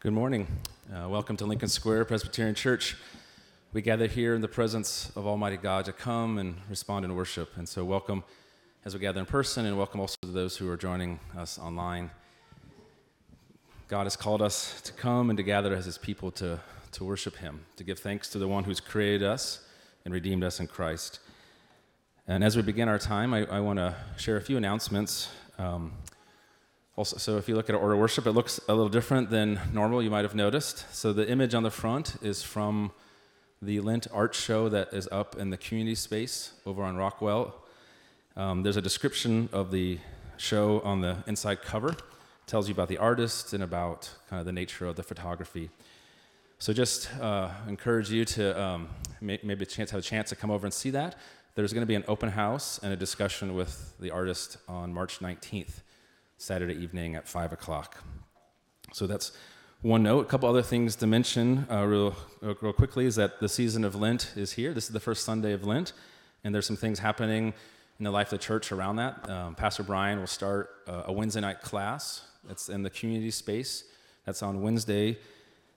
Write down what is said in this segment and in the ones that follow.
Good morning. Uh, welcome to Lincoln Square Presbyterian Church. We gather here in the presence of Almighty God to come and respond in worship. And so, welcome as we gather in person, and welcome also to those who are joining us online. God has called us to come and to gather as His people to, to worship Him, to give thanks to the one who's created us and redeemed us in Christ. And as we begin our time, I, I want to share a few announcements. Um, also, so if you look at our order of worship, it looks a little different than normal, you might have noticed. So the image on the front is from the Lent art show that is up in the community space over on Rockwell. Um, there's a description of the show on the inside cover. It tells you about the artist and about kind of the nature of the photography. So just uh, encourage you to um, may, maybe a chance, have a chance to come over and see that. There's going to be an open house and a discussion with the artist on March 19th. Saturday evening at 5 o'clock. So that's one note. A couple other things to mention uh, real, real quickly is that the season of Lent is here. This is the first Sunday of Lent, and there's some things happening in the life of the church around that. Um, Pastor Brian will start uh, a Wednesday night class that's in the community space. That's on Wednesday.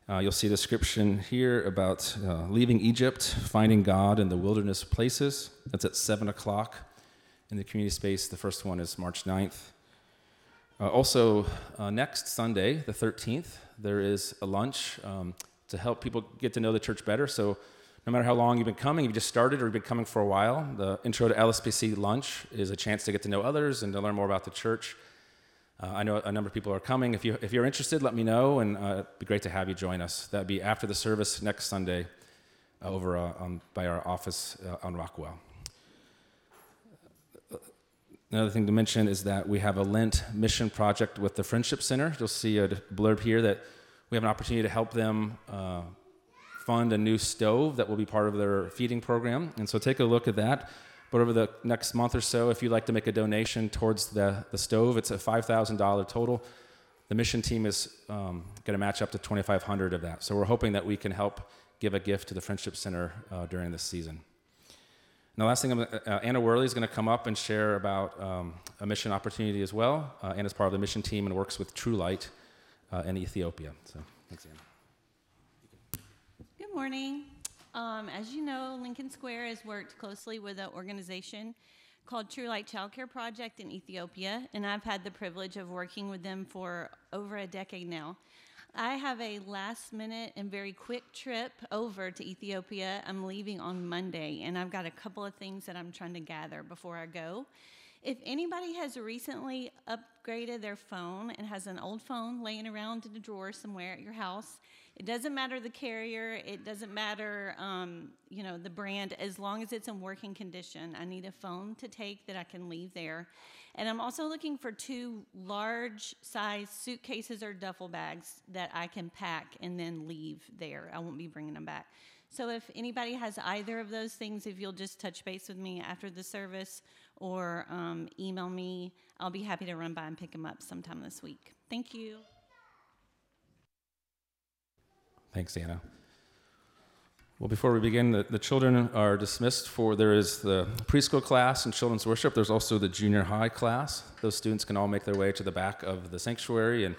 Uh, you'll see a description here about uh, leaving Egypt, finding God in the wilderness places. That's at 7 o'clock in the community space. The first one is March 9th. Uh, also, uh, next Sunday, the 13th, there is a lunch um, to help people get to know the church better. So, no matter how long you've been coming, if you've just started or you've been coming for a while, the Intro to LSPC lunch is a chance to get to know others and to learn more about the church. Uh, I know a number of people are coming. If, you, if you're interested, let me know, and uh, it'd be great to have you join us. That'd be after the service next Sunday uh, over uh, by our office on Rockwell. Another thing to mention is that we have a Lent mission project with the Friendship Center. You'll see a blurb here that we have an opportunity to help them uh, fund a new stove that will be part of their feeding program. And so take a look at that. But over the next month or so, if you'd like to make a donation towards the, the stove, it's a $5,000 total. The mission team is um, going to match up to 2,500 of that. So we're hoping that we can help give a gift to the Friendship Center uh, during this season. And the last thing, uh, Anna Worley is going to come up and share about um, a mission opportunity as well. Uh, Anna's part of the mission team and works with True Light uh, in Ethiopia. So, thanks, Anna. Good morning. Um, as you know, Lincoln Square has worked closely with an organization called True Light Child Care Project in Ethiopia, and I've had the privilege of working with them for over a decade now. I have a last minute and very quick trip over to Ethiopia. I'm leaving on Monday, and I've got a couple of things that I'm trying to gather before I go. If anybody has recently upgraded their phone and has an old phone laying around in a drawer somewhere at your house, it doesn't matter the carrier, it doesn't matter, um, you know, the brand, as long as it's in working condition. I need a phone to take that I can leave there. And I'm also looking for two large size suitcases or duffel bags that I can pack and then leave there. I won't be bringing them back. So if anybody has either of those things, if you'll just touch base with me after the service or um, email me, I'll be happy to run by and pick them up sometime this week. Thank you. Thanks, Anna. Well, before we begin, the, the, children are dismissed for there is the preschool class and children's worship. There's also the junior high class. Those students can all make their way to the back of the sanctuary and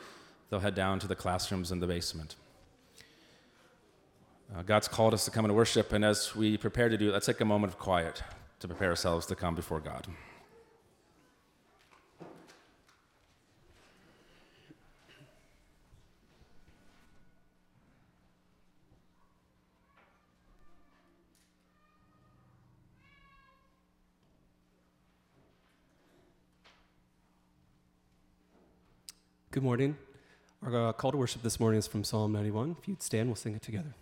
they'll head down to the classrooms in the basement. Uh, God's called us to come and worship, and as we prepare to do, let's take a moment of quiet to prepare ourselves to come before God. Good morning. Our uh, call to worship this morning is from Psalm 91. If you'd stand, we'll sing it together.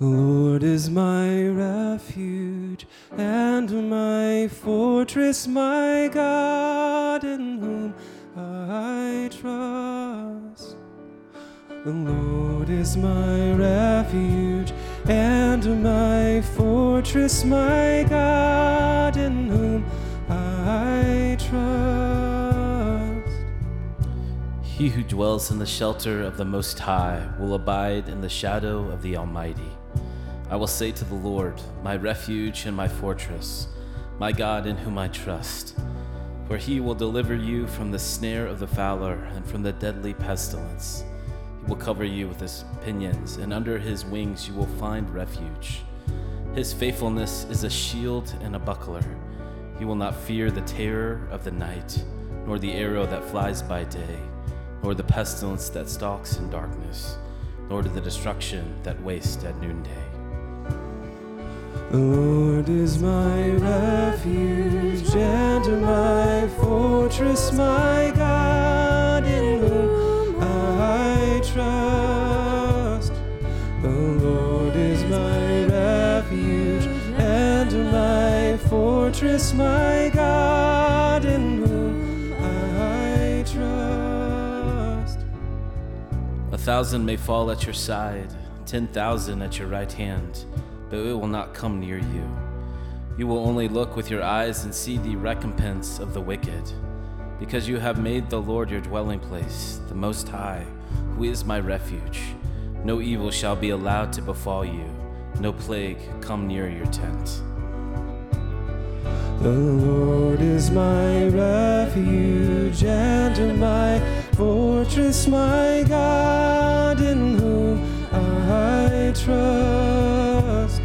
The Lord is my refuge and my fortress, my God in whom I trust. The Lord is my refuge and my fortress, my God, in whom I trust. He who dwells in the shelter of the Most High will abide in the shadow of the Almighty. I will say to the Lord, my refuge and my fortress, my God in whom I trust. For he will deliver you from the snare of the fowler and from the deadly pestilence. Will cover you with his pinions, and under his wings you will find refuge. His faithfulness is a shield and a buckler. You will not fear the terror of the night, nor the arrow that flies by day, nor the pestilence that stalks in darkness, nor the destruction that wastes at noonday. The Lord is my refuge and my fortress, my God, trust. The Lord is my refuge and my fortress, my God, in whom I trust. A thousand may fall at your side, ten thousand at your right hand, but it will not come near you. You will only look with your eyes and see the recompense of the wicked. Because you have made the Lord your dwelling place, the Most High, who is my refuge. No evil shall be allowed to befall you, no plague come near your tent. The Lord is my refuge and my fortress, my God, in whom I trust.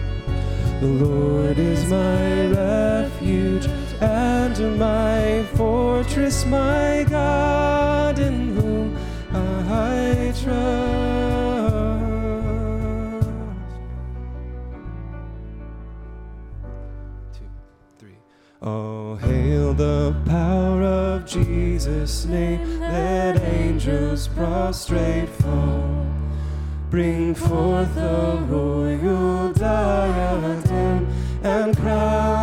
The Lord is my refuge and my fortress, my God, in Jesus' name. Let angels prostrate fall. Bring forth the royal diadem and crown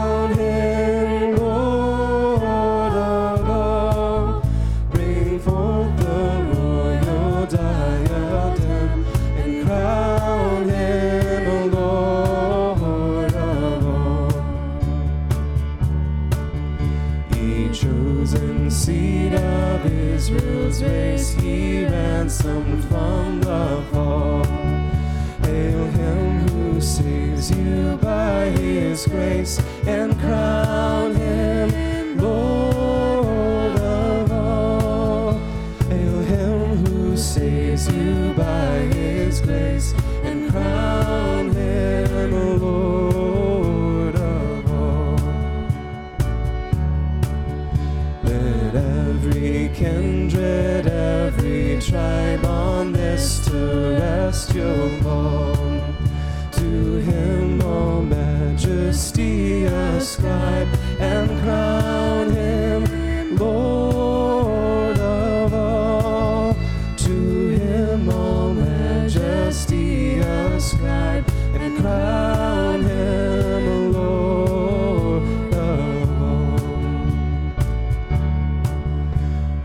to him all majesty ascribe and crown him Lord of all. To him all majesty ascribe and crown him Lord of all.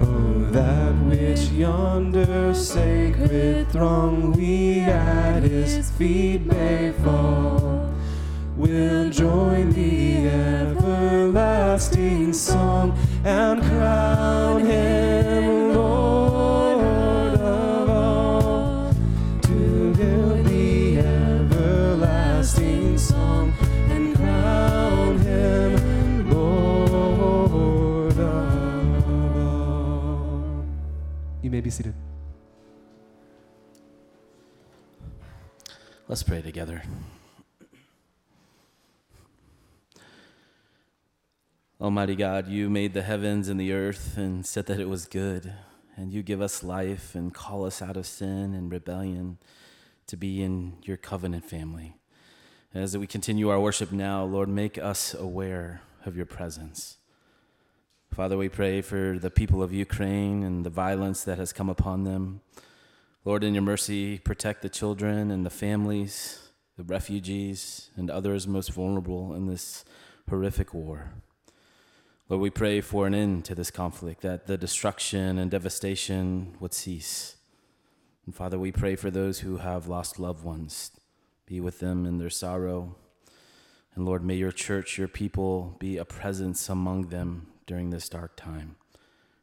Oh, that which yonder sacred throng we feet may fall, together. Almighty God, you made the heavens and the earth and said that it was good. And you give us life and call us out of sin and rebellion to be in your covenant family. As we continue our worship now, Lord, make us aware of your presence. Father, we pray for the people of Ukraine and the violence that has come upon them. Lord, in your mercy, protect the children and the families, the refugees, and others most vulnerable in this horrific war. Lord, we pray for an end to this conflict, that the destruction and devastation would cease. And Father, we pray for those who have lost loved ones. Be with them in their sorrow. And Lord, may your church, your people, be a presence among them during this dark time,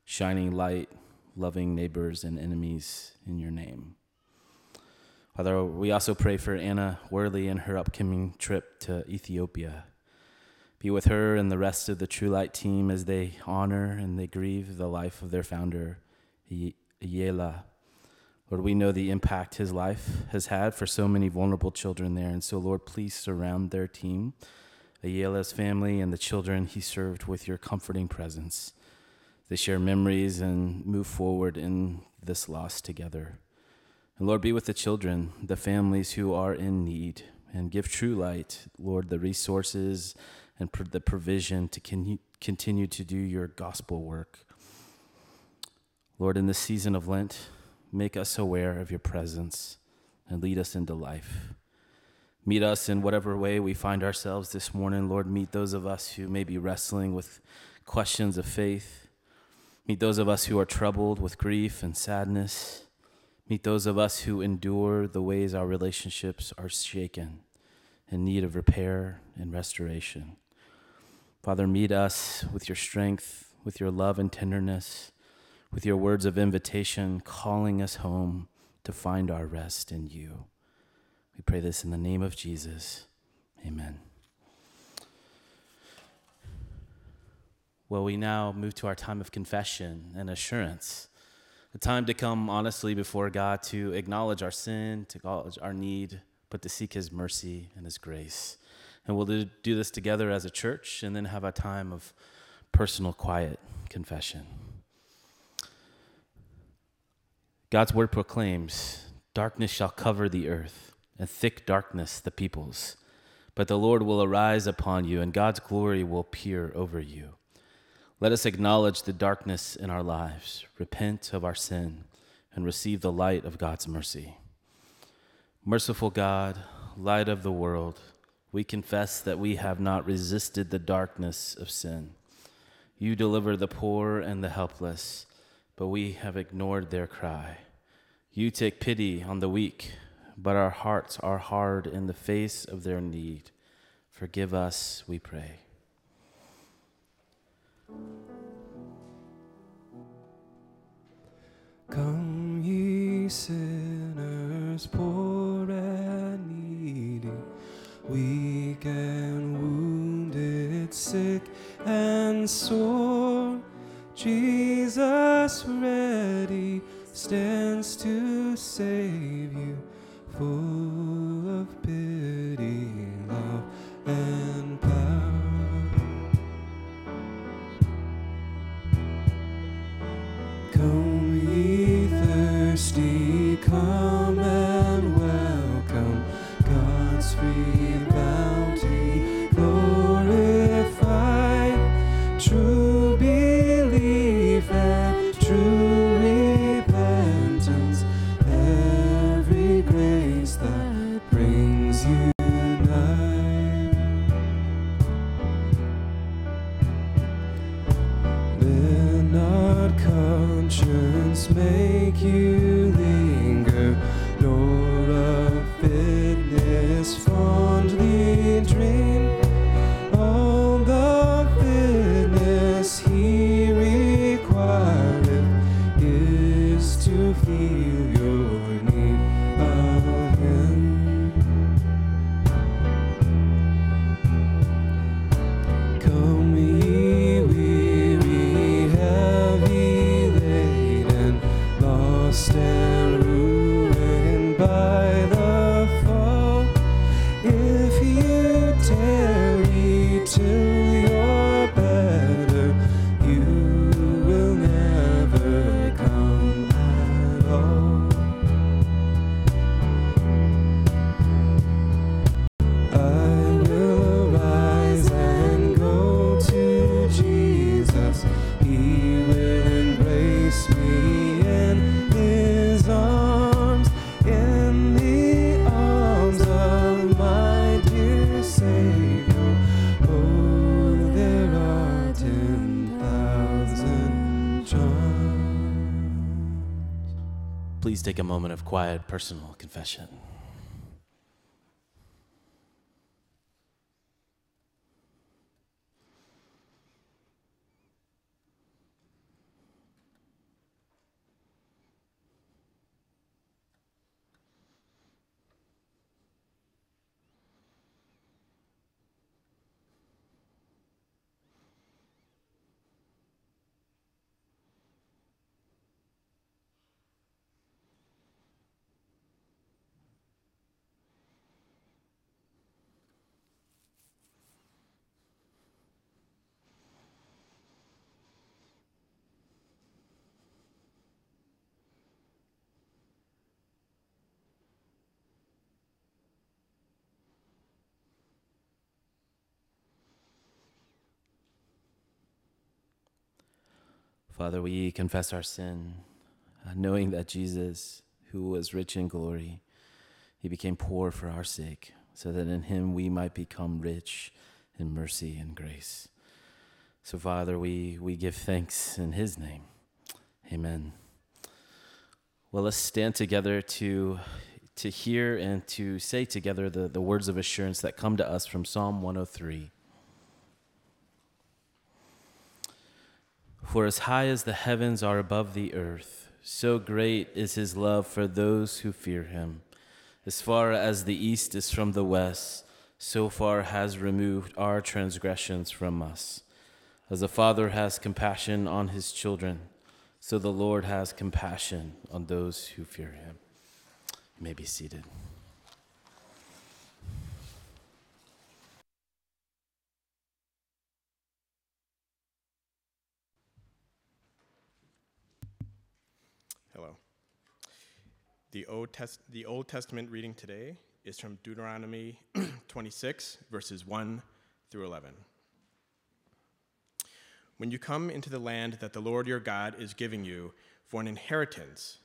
shining light, loving neighbors and enemies in your name. Father, we also pray for Anna Worley and her upcoming trip to Ethiopia. Be with her and the rest of the True Light team as they honor and they grieve the life of their founder, Yela. Lord, we know the impact his life has had for so many vulnerable children there. And so, Lord, please surround their team, Ayela's family, and the children he served with your comforting presence. They share memories and move forward in this loss together. And Lord, be with the children, the families who are in need, and give true light, Lord, the resources and the provision to con- continue to do your gospel work. Lord, in this season of Lent, make us aware of your presence and lead us into life. Meet us in whatever way we find ourselves this morning. Lord, meet those of us who may be wrestling with questions of faith. Meet those of us who are troubled with grief and sadness. Meet those of us who endure the ways our relationships are shaken, in need of repair and restoration. Father, meet us with your strength, with your love and tenderness, with your words of invitation, calling us home to find our rest in you. We pray this in the name of Jesus. Amen. Well, we now move to our time of confession and assurance, a time to come honestly before God to acknowledge our sin, to acknowledge our need, but to seek His mercy and His grace. And we'll do, this together as a church and then have a time of personal, quiet confession. God's word proclaims darkness shall cover the earth, and thick darkness the peoples. But the Lord will arise upon you, and God's glory will peer over you. Let us acknowledge the darkness in our lives, repent of our sin, and receive the light of God's mercy. Merciful God, light of the world, we confess that we have not resisted the darkness of sin. You deliver the poor and the helpless, but we have ignored their cry. You take pity on the weak, but our hearts are hard in the face of their need. Forgive us, we pray. Come, ye sinners, poor and needy weak and wounded, sick and sore. Jesus ready stands to save you, full of pity, love, and Come, Please take a moment of quiet personal confession. Father, we confess our sin, uh, knowing that Jesus, who was rich in glory, he became poor for our sake, so that in him we might become rich in mercy and grace. So, Father, we, we give thanks in his name. Amen. Well, let's stand together to, to hear and to say together the, the words of assurance that come to us from Psalm 103. For as high as the heavens are above the earth, so great is his love for those who fear him. As far as the east is from the west, so far has removed our transgressions from us. As a father has compassion on his children, so the Lord has compassion on those who fear him. You may be seated. The Old, Test- the Old Testament reading today is from Deuteronomy 26, verses 1 through 11. When you come into the land that the Lord your God is giving you for an inheritance,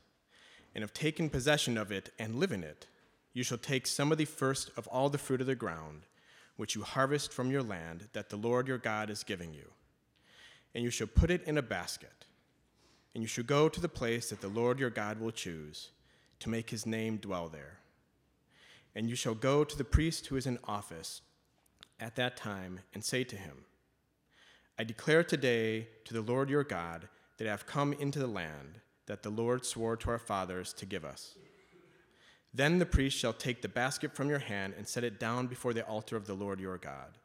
and have taken possession of it and live in it, you shall take some of the first of all the fruit of the ground, which you harvest from your land that the Lord your God is giving you, and you shall put it in a basket. And you shall go to the place that the Lord your God will choose to make his name dwell there. And you shall go to the priest who is in office at that time and say to him, I declare today to the Lord your God that I have come into the land that the Lord swore to our fathers to give us. Then the priest shall take the basket from your hand and set it down before the altar of the Lord your God.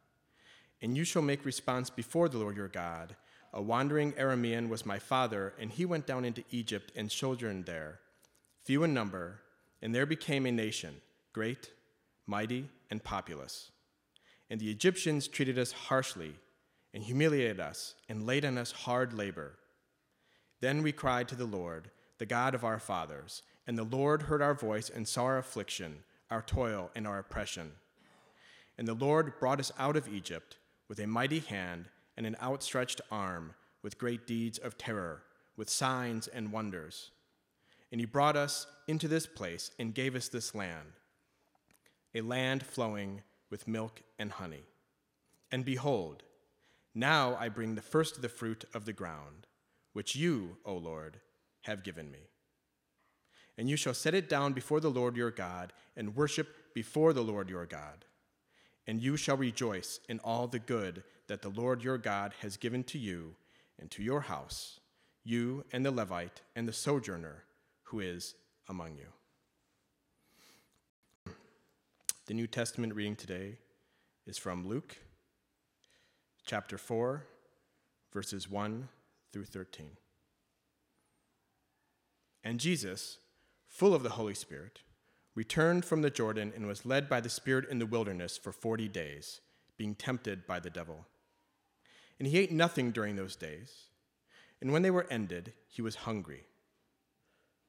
And you shall make response before the Lord your God a wandering Aramean was my father, and he went down into Egypt and sojourned there, few in number, and there became a nation, great, mighty, and populous. And the Egyptians treated us harshly, and humiliated us, and laid on us hard labor. Then we cried to the Lord, the God of our fathers, and the Lord heard our voice and saw our affliction, our toil, and our oppression. And the Lord brought us out of Egypt with a mighty hand and an outstretched arm with great deeds of terror, with signs and wonders. And he brought us into this place and gave us this land, a land flowing with milk and honey. And behold, now I bring the first of the fruit of the ground, which you, O Lord, have given me. And you shall set it down before the Lord your God, and worship before the Lord your God. And you shall rejoice in all the good that the Lord your God has given to you and to your house, you and the Levite and the sojourner who is among you. The New Testament reading today is from Luke chapter 4, verses 1 through 13. And Jesus, full of the Holy Spirit, returned from the Jordan and was led by the Spirit in the wilderness for 40 days, being tempted by the devil. And he ate nothing during those days. And when they were ended, he was hungry.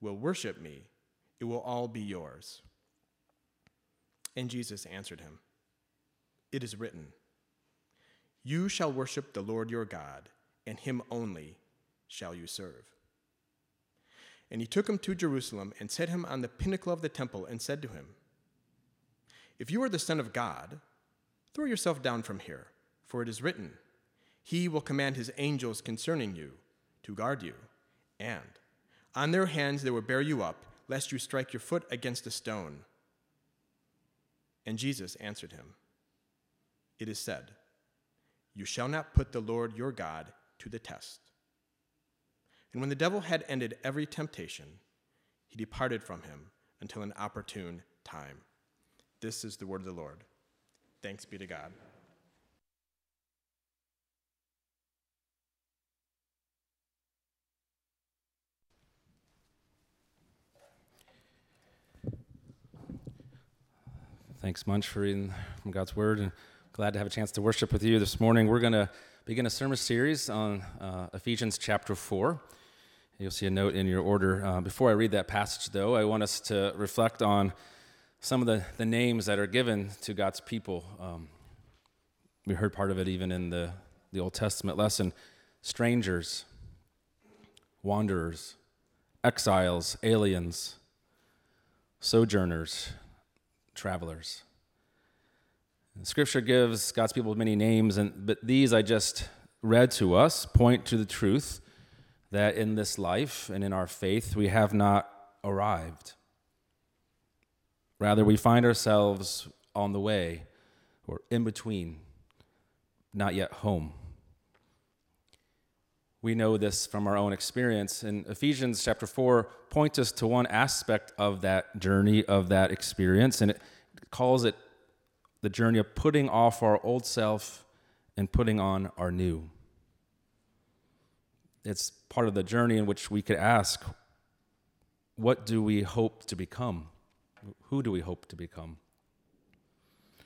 will worship me, it will all be yours. And Jesus answered him, It is written, You shall worship the Lord your God, and him only shall you serve. And he took him to Jerusalem and set him on the pinnacle of the temple and said to him, If you are the Son of God, throw yourself down from here, for it is written, He will command His angels concerning you to guard you, and on their hands they will bear you up, lest you strike your foot against a stone. And Jesus answered him, It is said, You shall not put the Lord your God to the test. And when the devil had ended every temptation, he departed from him until an opportune time. This is the word of the Lord. Thanks be to God. Thanks, Munch, for reading from God's Word, and glad to have a chance to worship with you this morning. We're going to begin a sermon series on uh, Ephesians chapter 4. You'll see a note in your order. Uh, before I read that passage, though, I want us to reflect on some of the, the names that are given to God's people. Um, we heard part of it even in the, the Old Testament lesson strangers, wanderers, exiles, aliens, sojourners, travelers. scripture gives God's people many names, and, but these I just read to us point to the truth that in this life and in our faith we have not arrived. Rather, we find ourselves on the way or in between, not yet home. We know this from our own experience. And Ephesians chapter 4 points us to one aspect of that journey, of that experience, and it calls it the journey of putting off our old self and putting on our new. It's part of the journey in which we could ask, what do we hope to become? Who do we hope to become?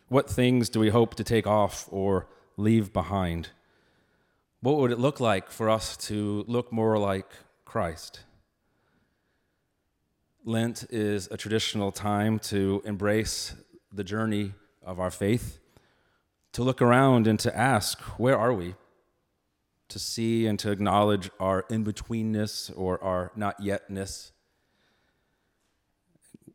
What things do we hope to take off or leave behind? What would it look like for us to look more like Christ? Lent is a traditional time to embrace the journey of our faith, to look around and to ask, where are we? To see and to acknowledge our in betweenness or our not yetness.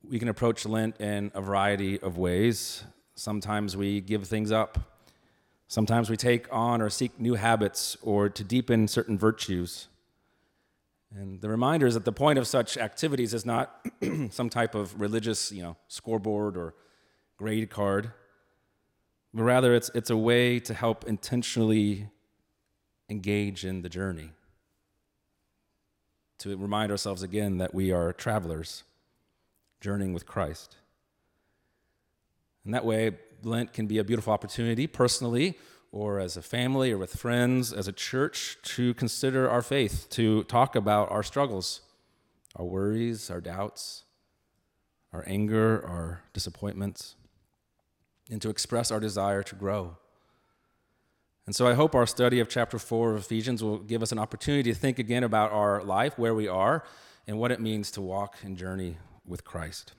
We can approach Lent in a variety of ways. Sometimes we give things up Sometimes we take on or seek new habits or to deepen certain virtues. And the reminder is that the point of such activities is not some type of religious, you know, scoreboard or grade card, but rather it's, it's a way to help intentionally engage in the journey. To remind ourselves again that we are travelers journeying with Christ. And that way, Lent can be a beautiful opportunity personally or as a family or with friends, as a church, to consider our faith, to talk about our struggles, our worries, our doubts, our anger, our disappointments, and to express our desire to grow. And so I hope our study of chapter 4 of Ephesians will give us an opportunity to think again about our life, where we are, and what it means to walk and journey with Christ.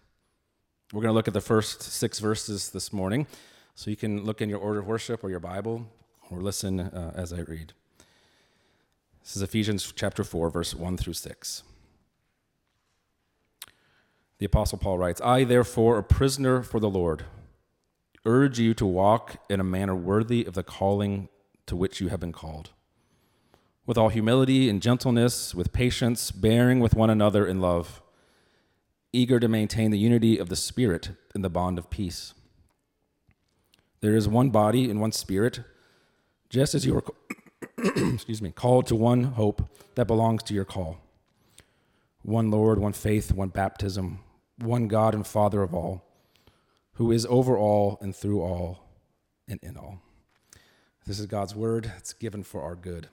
We're going to look at the first six verses this morning. So you can look in your order of worship or your Bible or listen uh, as I read. This is Ephesians chapter 4, verse 1 through 6. The Apostle Paul writes I, therefore, a prisoner for the Lord, urge you to walk in a manner worthy of the calling to which you have been called, with all humility and gentleness, with patience, bearing with one another in love eager to maintain the unity of the Spirit in the bond of peace. There is one body and one Spirit, just as you were, excuse me, called to one hope that belongs to your call. One Lord, one faith, one baptism, one God and Father of all, who is over all and through all and in all. This is God's word. It's given for our good.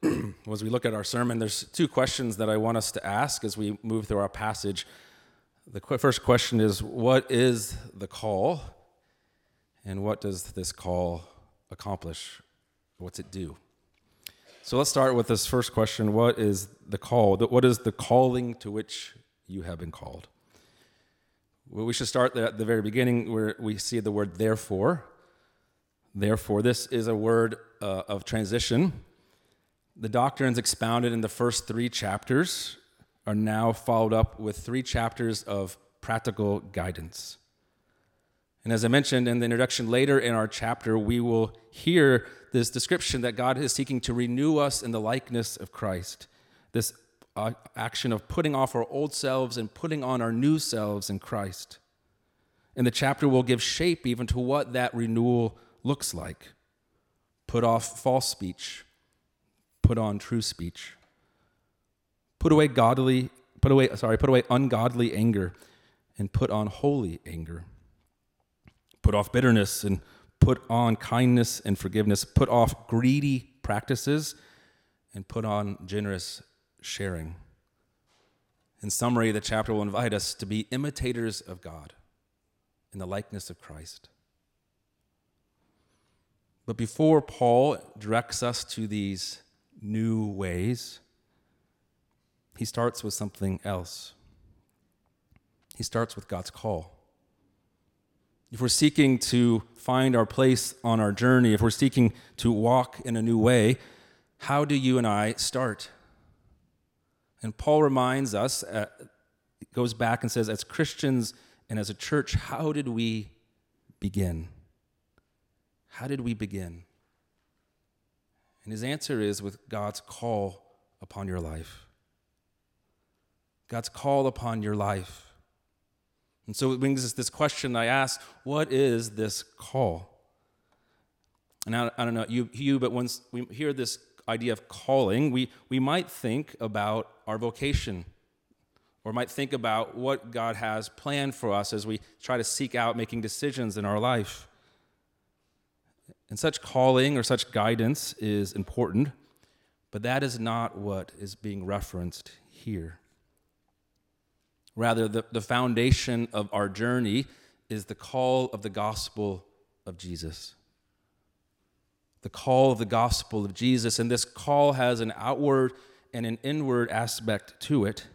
as we look at our sermon, there's two questions that I want us to ask as we move through our passage. The first question is What is the call? And what does this call accomplish? What's it do? So let's start with this first question What is the call? What is the calling to which you have been called? Well, we should start at the very beginning where we see the word therefore. Therefore, this is a word uh, of transition the doctrines expounded in the first three chapters are now followed up with three chapters of practical guidance. And as I mentioned in the introduction, later in our chapter, we will hear this description that God is seeking to renew us in the likeness of Christ. This uh, action of putting off our old selves and putting on our new selves in Christ. And the chapter will give shape even to what that renewal looks like. Put off false speech, put on true speech. Put away godly, put away, sorry, put away ungodly anger and put on holy anger. Put off bitterness and put on kindness and forgiveness. Put off greedy practices and put on generous sharing. In summary, the chapter will invite us to be imitators of God, in the likeness of Christ. But before Paul directs us to these new ways, he starts with something else. He starts with God's call. If we're seeking to find our place on our journey, if we're seeking to walk in a new way, how do you and I start? And Paul reminds us, uh, goes back and says, as Christians and as a church, how did we begin? How did we begin? And his answer is with God's call upon your life. God's call upon your life. And so it brings us this question I ask what is this call? And I, I don't know you, you, but once we hear this idea of calling, we, we might think about our vocation or might think about what God has planned for us as we try to seek out making decisions in our life. And such calling or such guidance is important, but that is not what is being referenced here. Rather, the, the foundation of our journey is the call of the gospel of Jesus. The call of the gospel of Jesus. And this call has an outward and an inward aspect to it.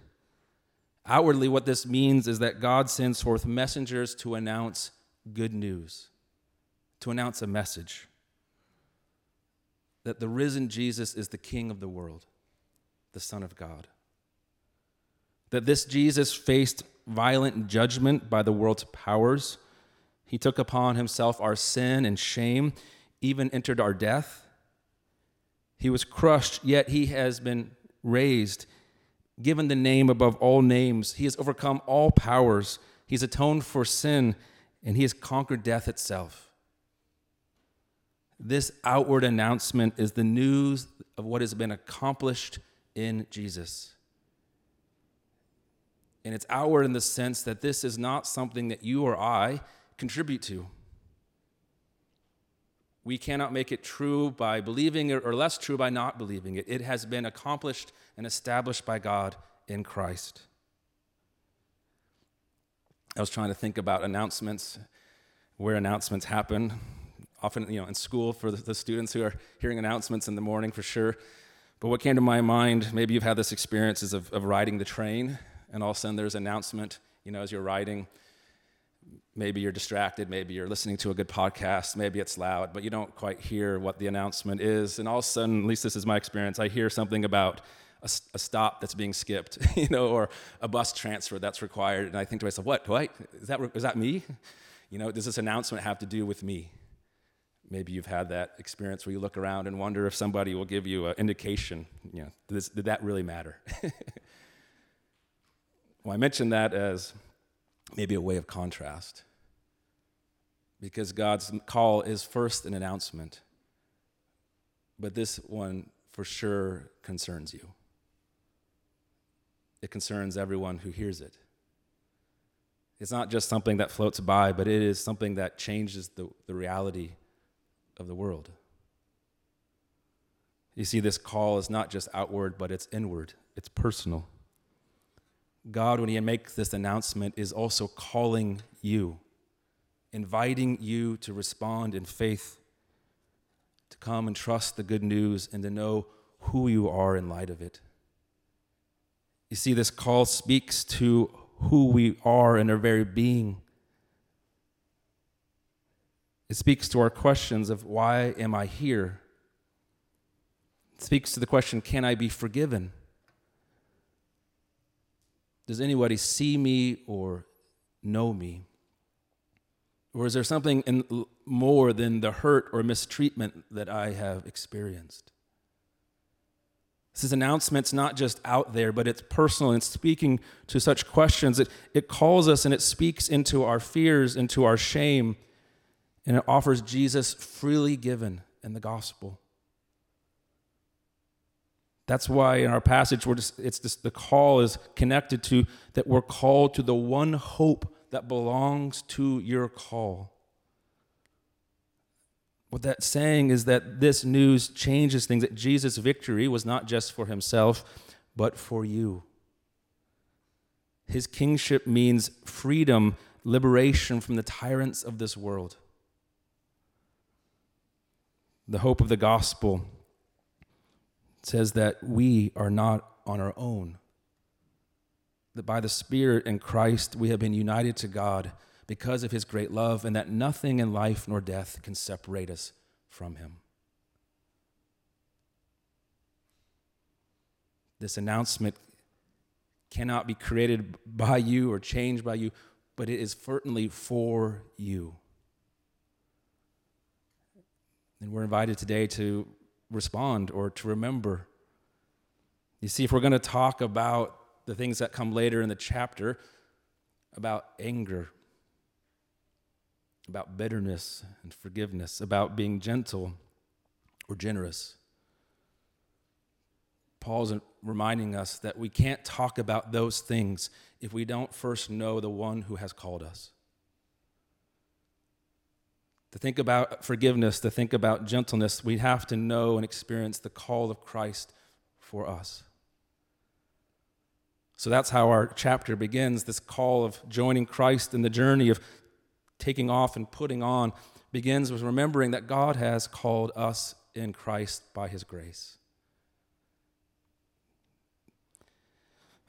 Outwardly, what this means is that God sends forth messengers to announce good news, to announce a message that the risen Jesus is the King of the world, the Son of God that this Jesus faced violent judgment by the world's powers. He took upon himself our sin and shame, even entered our death. He was crushed, yet he has been raised, given the name above all names. He has overcome all powers. He's atoned for sin, and he has conquered death itself. This outward announcement is the news of what has been accomplished in Jesus. And it's outward in the sense that this is not something that you or I contribute to. We cannot make it true by believing it or less true by not believing it. It has been accomplished and established by God in Christ. I was trying to think about announcements, where announcements happen. Often, you know, in school for the students who are hearing announcements in the morning for sure. But what came to my mind, maybe you've had this experience, is of, of riding the train and all of a sudden there's an announcement, you know, as you're riding. Maybe you're distracted, maybe you're listening to a good podcast, maybe it's loud, but you don't quite hear what the announcement is. And all of a sudden, at least this is my experience, I hear something about a, a stop that's being skipped, you know, or a bus transfer that's required. And I think to myself, what, what? Is that, is that me? You know, does this announcement have to do with me? Maybe you've had that experience where you look around and wonder if somebody will give you an indication, you know, did, this, did that really matter? Well, I mention that as maybe a way of contrast because God's call is first an announcement, but this one for sure concerns you. It concerns everyone who hears it. It's not just something that floats by, but it is something that changes the, the reality of the world. You see, this call is not just outward, but it's inward, it's personal. God, when He makes this announcement, is also calling you, inviting you to respond in faith, to come and trust the good news, and to know who you are in light of it. You see, this call speaks to who we are in our very being. It speaks to our questions of why am I here? It speaks to the question, can I be forgiven? Does anybody see me or know me? Or is there something in, more than the hurt or mistreatment that I have experienced? This announcement's not just out there, but it's personal and speaking to such questions. It, it calls us and it speaks into our fears, into our shame, and it offers Jesus freely given in the gospel. That's why in our passage, we're just, it's just the call is connected to that we're called to the one hope that belongs to your call. What that's saying is that this news changes things, that Jesus' victory was not just for himself, but for you. His kingship means freedom, liberation from the tyrants of this world. The hope of the gospel says that we are not on our own. That by the Spirit in Christ we have been united to God because of his great love, and that nothing in life nor death can separate us from him. This announcement cannot be created by you or changed by you, but it is certainly for you. And we're invited today to respond or to remember. You see, if we're going to talk about the things that come later in the chapter, about anger, about bitterness and forgiveness, about being gentle or generous. Paul's reminding us that we can't talk about those things if we don't first know the one who has called us. To think about forgiveness, to think about gentleness, we have to know and experience the call of Christ for us. So that's how our chapter begins this call of joining Christ in the journey of taking off and putting on begins with remembering that God has called us in Christ by his grace.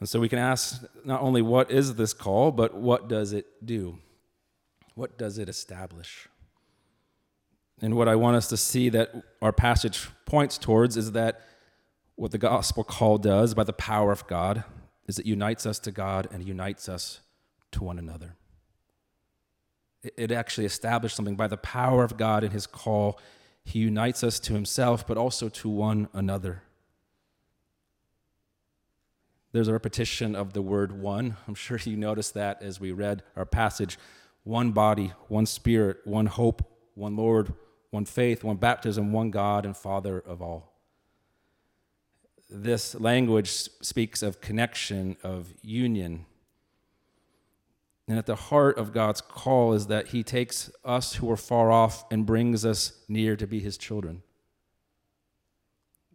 And so we can ask not only what is this call, but what does it do? What does it establish? And what I want us to see that our passage points towards is that what the gospel call does by the power of God is it unites us to God and unites us to one another it actually established something by the power of God in his call. He unites us to himself, but also to one another. There's a repetition of the word one. I'm sure you noticed that as we read our passage. One body, one spirit, one hope, one Lord, one faith, one baptism, one God and Father of all. This language speaks of connection, of union, and at the heart of God's call is that He takes us who are far off and brings us near to be His children.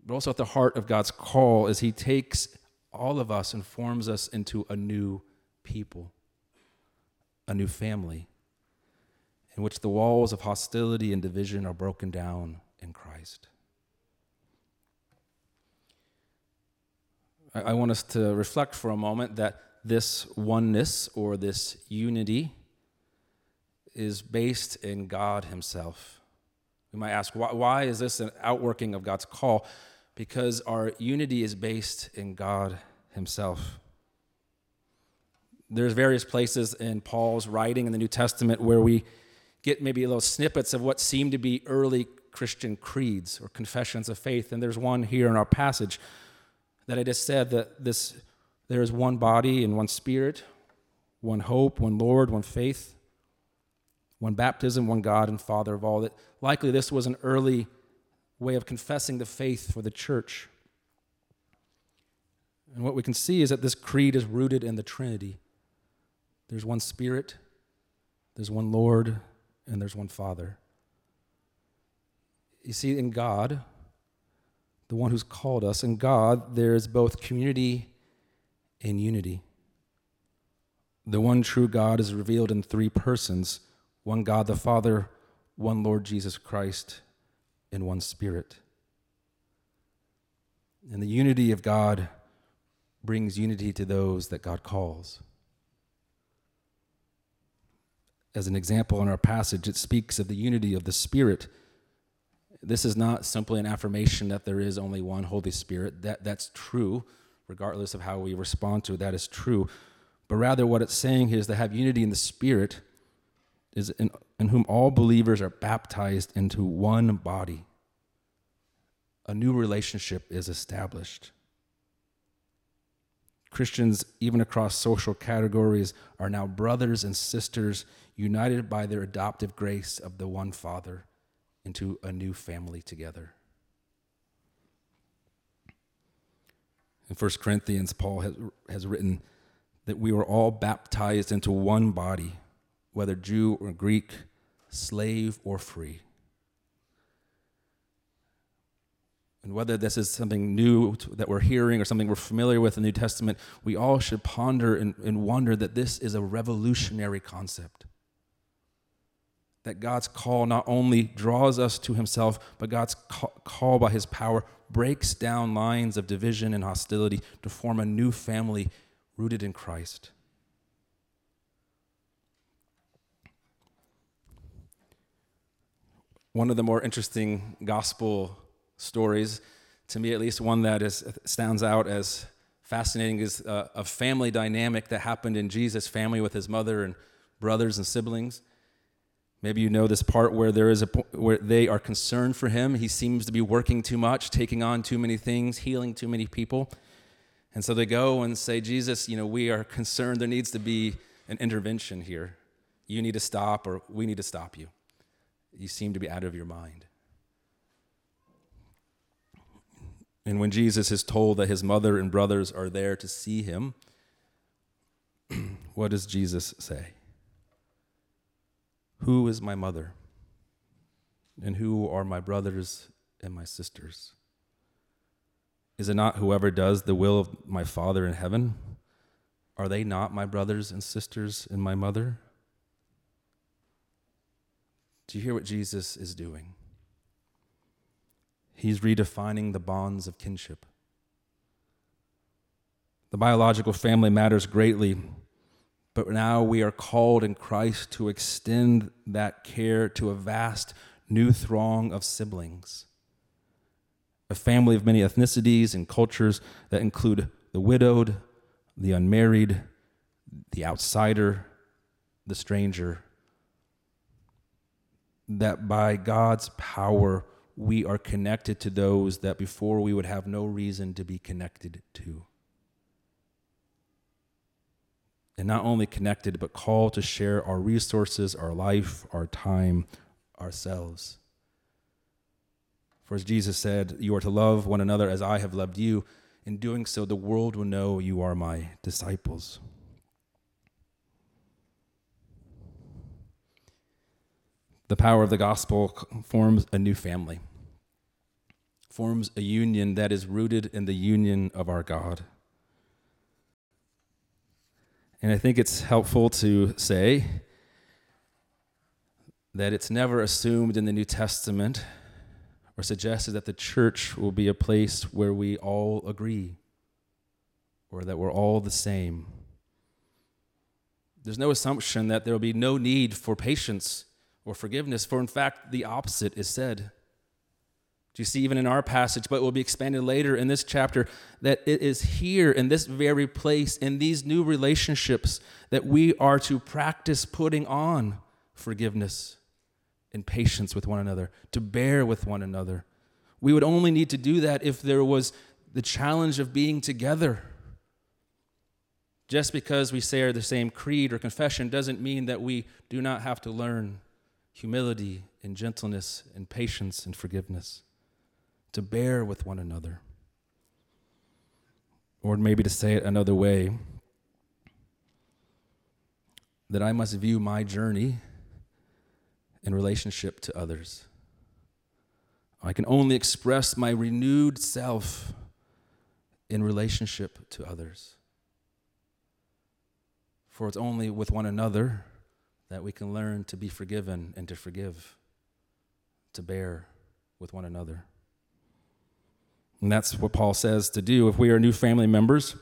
But also at the heart of God's call is He takes all of us and forms us into a new people, a new family, in which the walls of hostility and division are broken down in Christ. I, want us to reflect for a moment that this oneness or this unity is based in God Himself. We might ask, why, why, is this an outworking of God's call? Because our unity is based in God Himself. There's various places in Paul's writing in the New Testament where we get maybe little snippets of what seem to be early Christian creeds or confessions of faith. And there's one here in our passage that I just said that this there is one body and one spirit, one hope, one Lord, one faith, one baptism, one God and Father of all. That likely this was an early way of confessing the faith for the church. And what we can see is that this creed is rooted in the Trinity. There's one Spirit, there's one Lord, and there's one Father. You see, in God, the one who's called us, in God, there is both community and unity. The one true God is revealed in three persons one God the Father, one Lord Jesus Christ, and one Spirit. And the unity of God brings unity to those that God calls. As an example in our passage, it speaks of the unity of the Spirit. This is not simply an affirmation that there is only one Holy Spirit. That, that's true regardless of how we respond to it, that is true. But rather, what it's saying here is to have unity in the Spirit, is in, in whom all believers are baptized into one body. A new relationship is established. Christians, even across social categories, are now brothers and sisters united by their adoptive grace of the one Father into a new family together. In 1 Corinthians, Paul has, has written that we were all baptized into one body, whether Jew or Greek, slave or free. And whether this is something new that we're hearing or something we're familiar with in the New Testament, we all should ponder and, and wonder that this is a revolutionary concept. That God's call not only draws us to Himself, but God's call by His power breaks down lines of division and hostility to form a new family rooted in Christ. One of the more interesting gospel stories, to me at least, one that is, stands out as fascinating is a, a family dynamic that happened in Jesus' family with his mother and brothers and siblings. Maybe you know this part where there is a where they are concerned for him. He seems to be working too much, taking on too many things, healing too many people. And so they go and say, "Jesus, you know, we are concerned there needs to be an intervention here. You need to stop or we need to stop you. You seem to be out of your mind." And when Jesus is told that his mother and brothers are there to see him, what does Jesus say? Who is my mother? And who are my brothers and my sisters? Is it not whoever does the will of my Father in heaven? Are they not my brothers and sisters and my mother? Do you hear what Jesus is doing? He's redefining the bonds of kinship. The biological family matters greatly but now we are called in Christ to extend that care to a vast new throng of siblings. A family of many ethnicities and cultures that include the widowed, the unmarried, the outsider, the stranger. That by God's power, we are connected to those that before we would have no reason to be connected to. and not only connected, but called to share our resources, our life, our time, ourselves. For as Jesus said, You are to love one another as I have loved you. In doing so, the world will know you are my disciples. The power of the gospel forms a new family, forms a union that is rooted in the union of our God. And I think it's helpful to say that it's never assumed in the New Testament or suggested that the church will be a place where we all agree or that we're all the same. There's no assumption that there will be no need for patience or forgiveness, for in fact, the opposite is said. Do you see, even in our passage, but it will be expanded later in this chapter, that it is here in this very place, in these new relationships, that we are to practice putting on forgiveness and patience with one another, to bear with one another. We would only need to do that if there was the challenge of being together. Just because we say the same creed or confession doesn't mean that we do not have to learn humility and gentleness and patience and forgiveness to bear with one another. Or maybe to say it another way, that I must view my journey in relationship to others. I can only express my renewed self in relationship to others. For it's only with one another that we can learn to be forgiven and to forgive, to bear with one another. And that's what Paul says to do. If we are new family members,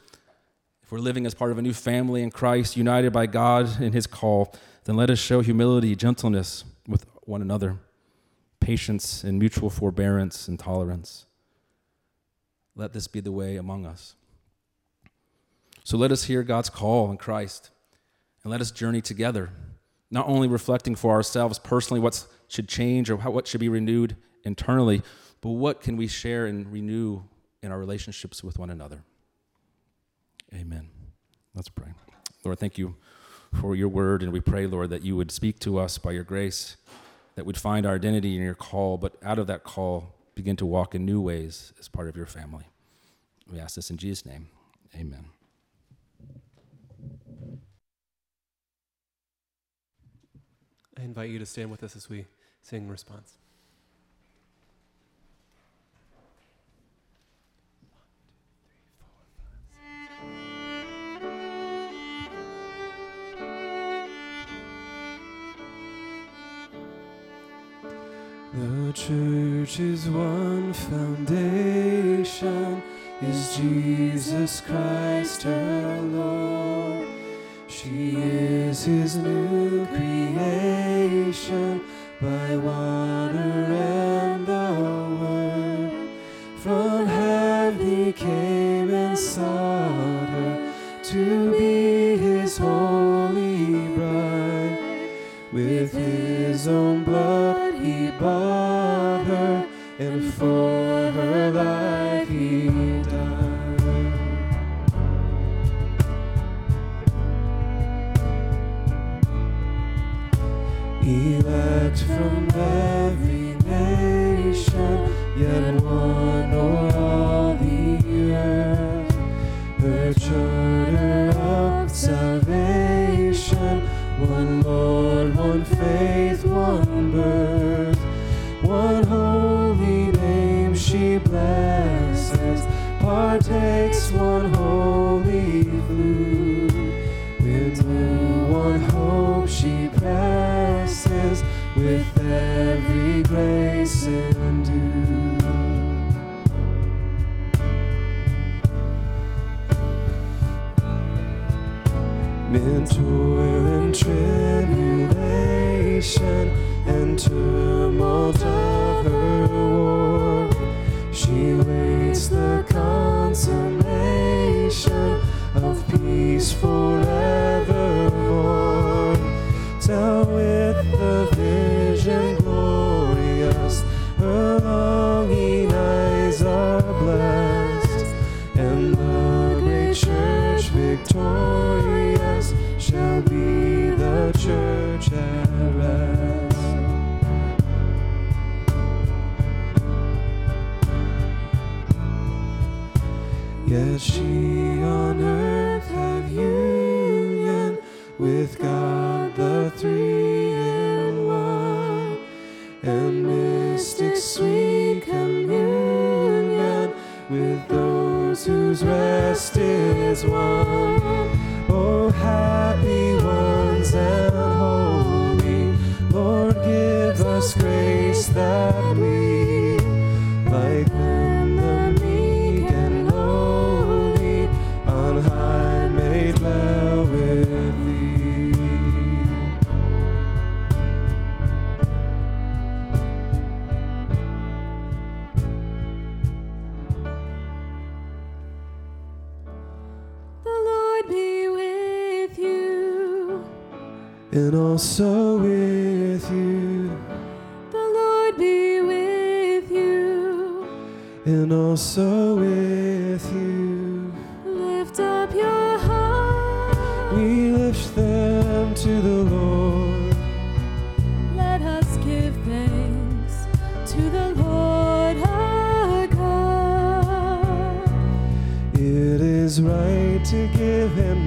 if we're living as part of a new family in Christ, united by God in his call, then let us show humility, gentleness with one another, patience and mutual forbearance and tolerance. Let this be the way among us. So let us hear God's call in Christ and let us journey together, not only reflecting for ourselves personally what should change or what should be renewed internally but what can we share and renew in our relationships with one another? Amen. Let's pray. Lord, thank you for your word, and we pray, Lord, that you would speak to us by your grace, that we'd find our identity in your call, but out of that call, begin to walk in new ways as part of your family. We ask this in Jesus' name. Amen. I invite you to stand with us as we sing in response. The church is one foundation, is Jesus Christ her Lord. She is his new creation by water and the word. From heaven he came and sought one and also with you, The Lord be with you. and also with you. Lift up your heart. We lift them to the Lord. Let us give thanks to the Lord our God. It is right to give him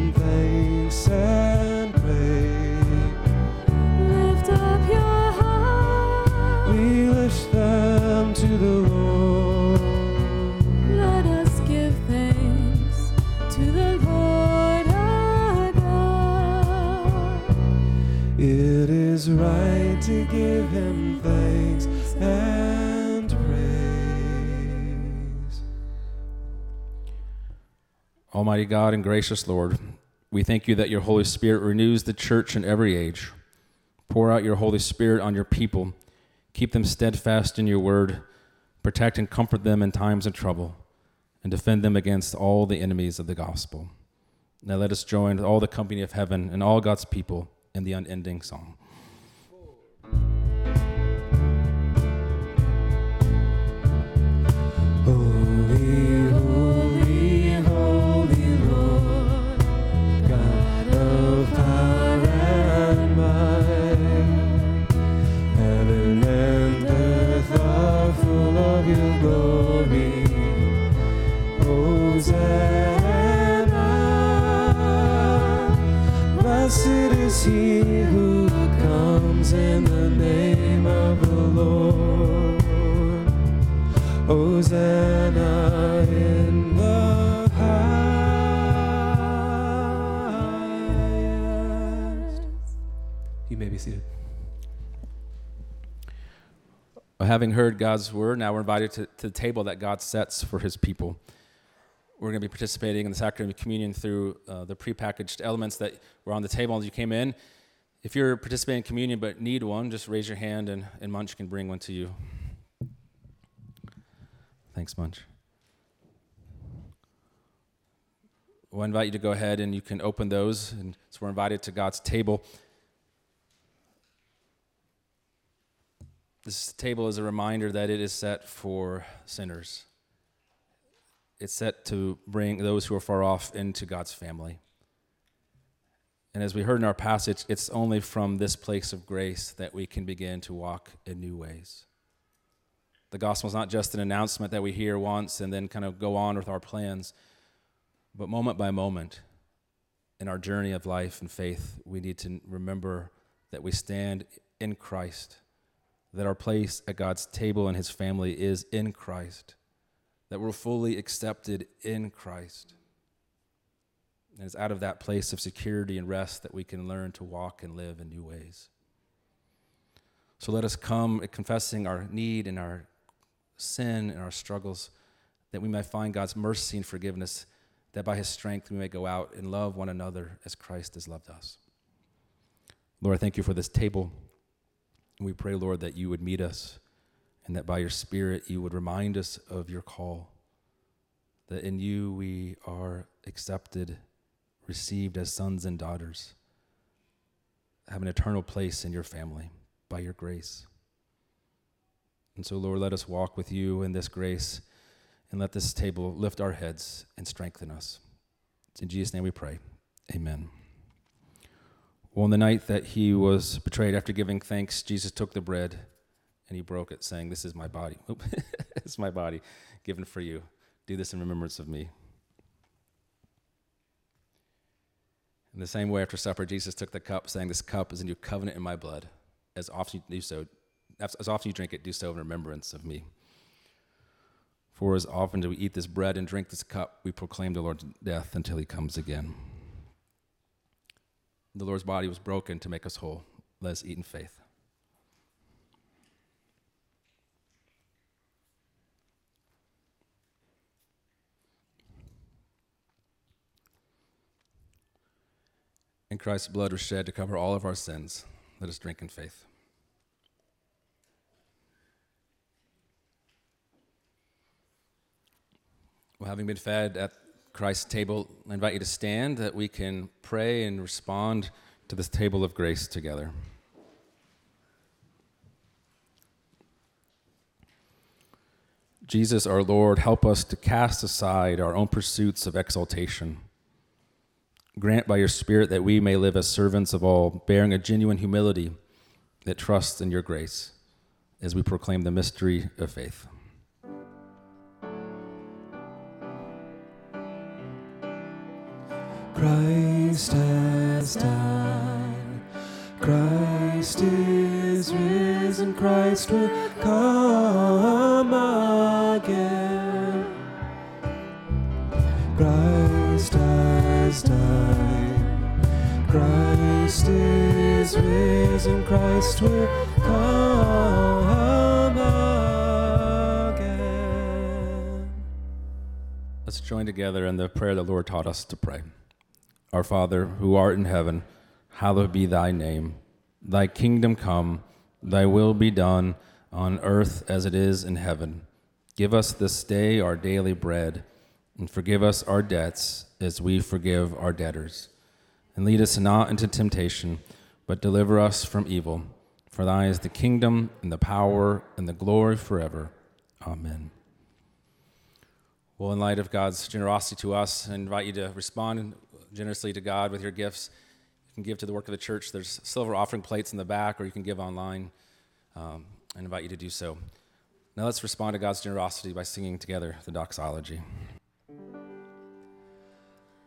Almighty God and gracious Lord, we thank you that your Holy Spirit renews the church in every age. Pour out your Holy Spirit on your people. Keep them steadfast in your word. Protect and comfort them in times of trouble, and defend them against all the enemies of the gospel. Now let us join all the company of heaven and all God's people in the unending song. Is he who comes in the name of the Lord. Hosanna in the highest. You may be seated. Having heard God's word, now we're invited to, to the table that God sets for his people. We're going to be participating in the sacrament of communion through uh, the prepackaged elements that were on the table as you came in. If you're participating in communion but need one, just raise your hand and, and Munch can bring one to you. Thanks, Munch. We'll invite you to go ahead and you can open those. And so we're invited to God's table. This table is a reminder that it is set for sinners. It's set to bring those who are far off into God's family. And as we heard in our passage, it's only from this place of grace that we can begin to walk in new ways. The gospel is not just an announcement that we hear once and then kind of go on with our plans, but moment by moment in our journey of life and faith, we need to remember that we stand in Christ, that our place at God's table and his family is in Christ, that we're fully accepted in Christ. And it's out of that place of security and rest that we can learn to walk and live in new ways. So let us come confessing our need and our sin and our struggles, that we may find God's mercy and forgiveness, that by his strength we may go out and love one another as Christ has loved us. Lord, I thank you for this table. We pray, Lord, that you would meet us and that by your Spirit you would remind us of your call, that in you we are accepted, received as sons and daughters, have an eternal place in your family by your grace. And so, Lord, let us walk with you in this grace and let this table lift our heads and strengthen us. It's in Jesus' name we pray. Amen. Well, on the night that he was betrayed, after giving thanks, Jesus took the bread and he broke it, saying, This is my body. it's my body given for you. Do this in remembrance of me. In the same way, after supper, Jesus took the cup, saying, This cup is a new covenant in my blood. As often you do so, as, often you drink it, do so in remembrance of me. For as often do we eat this bread and drink this cup, we proclaim the Lord's death until he comes again. The Lord's body was broken to make us whole. Let us eat in faith. And Christ's blood was shed to cover all of our sins. Let us drink in faith. Well, having been fed at Christ's table, I invite you to stand that we can pray and respond to this table of grace together. Jesus, our Lord, help us to cast aside our own pursuits of exaltation. Grant by your Spirit that we may live as servants of all, bearing a genuine humility that trusts in your grace as we proclaim the mystery of faith. Christ has died. Christ is risen. Christ will come again. Christ died. Christ is risen. Christ will come again. Let's join together in the prayer the Lord taught us to pray. Our Father, who art in heaven, hallowed be thy name. Thy kingdom come, thy will be done on earth as it is in heaven. Give us this day our daily bread, and forgive us our debts as we forgive our debtors. And lead us not into temptation, but deliver us from evil. For thine is the kingdom, and the power, and the glory forever. Amen. Well, in light of God's generosity to us, I invite you to respond generously to God with your gifts. You can give to the work of the church. There's silver offering plates in the back, or you can give online. Um, I invite you to do so. Now let's respond to God's generosity by singing together the doxology.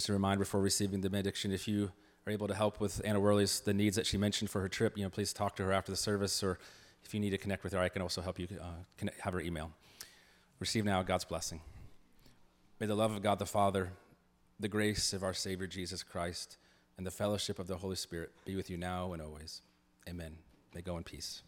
Just a reminder before receiving the benediction, if you are able to help with Anna Worley's the needs that she mentioned for her trip, you know, please talk to her after the service, or if you need to connect with her, I can also help you uh, connect, have her email. Receive now God's blessing. May the love of God the Father, the grace of our Savior Jesus Christ, and the fellowship of the Holy Spirit be with you now and always. Amen. May go in peace.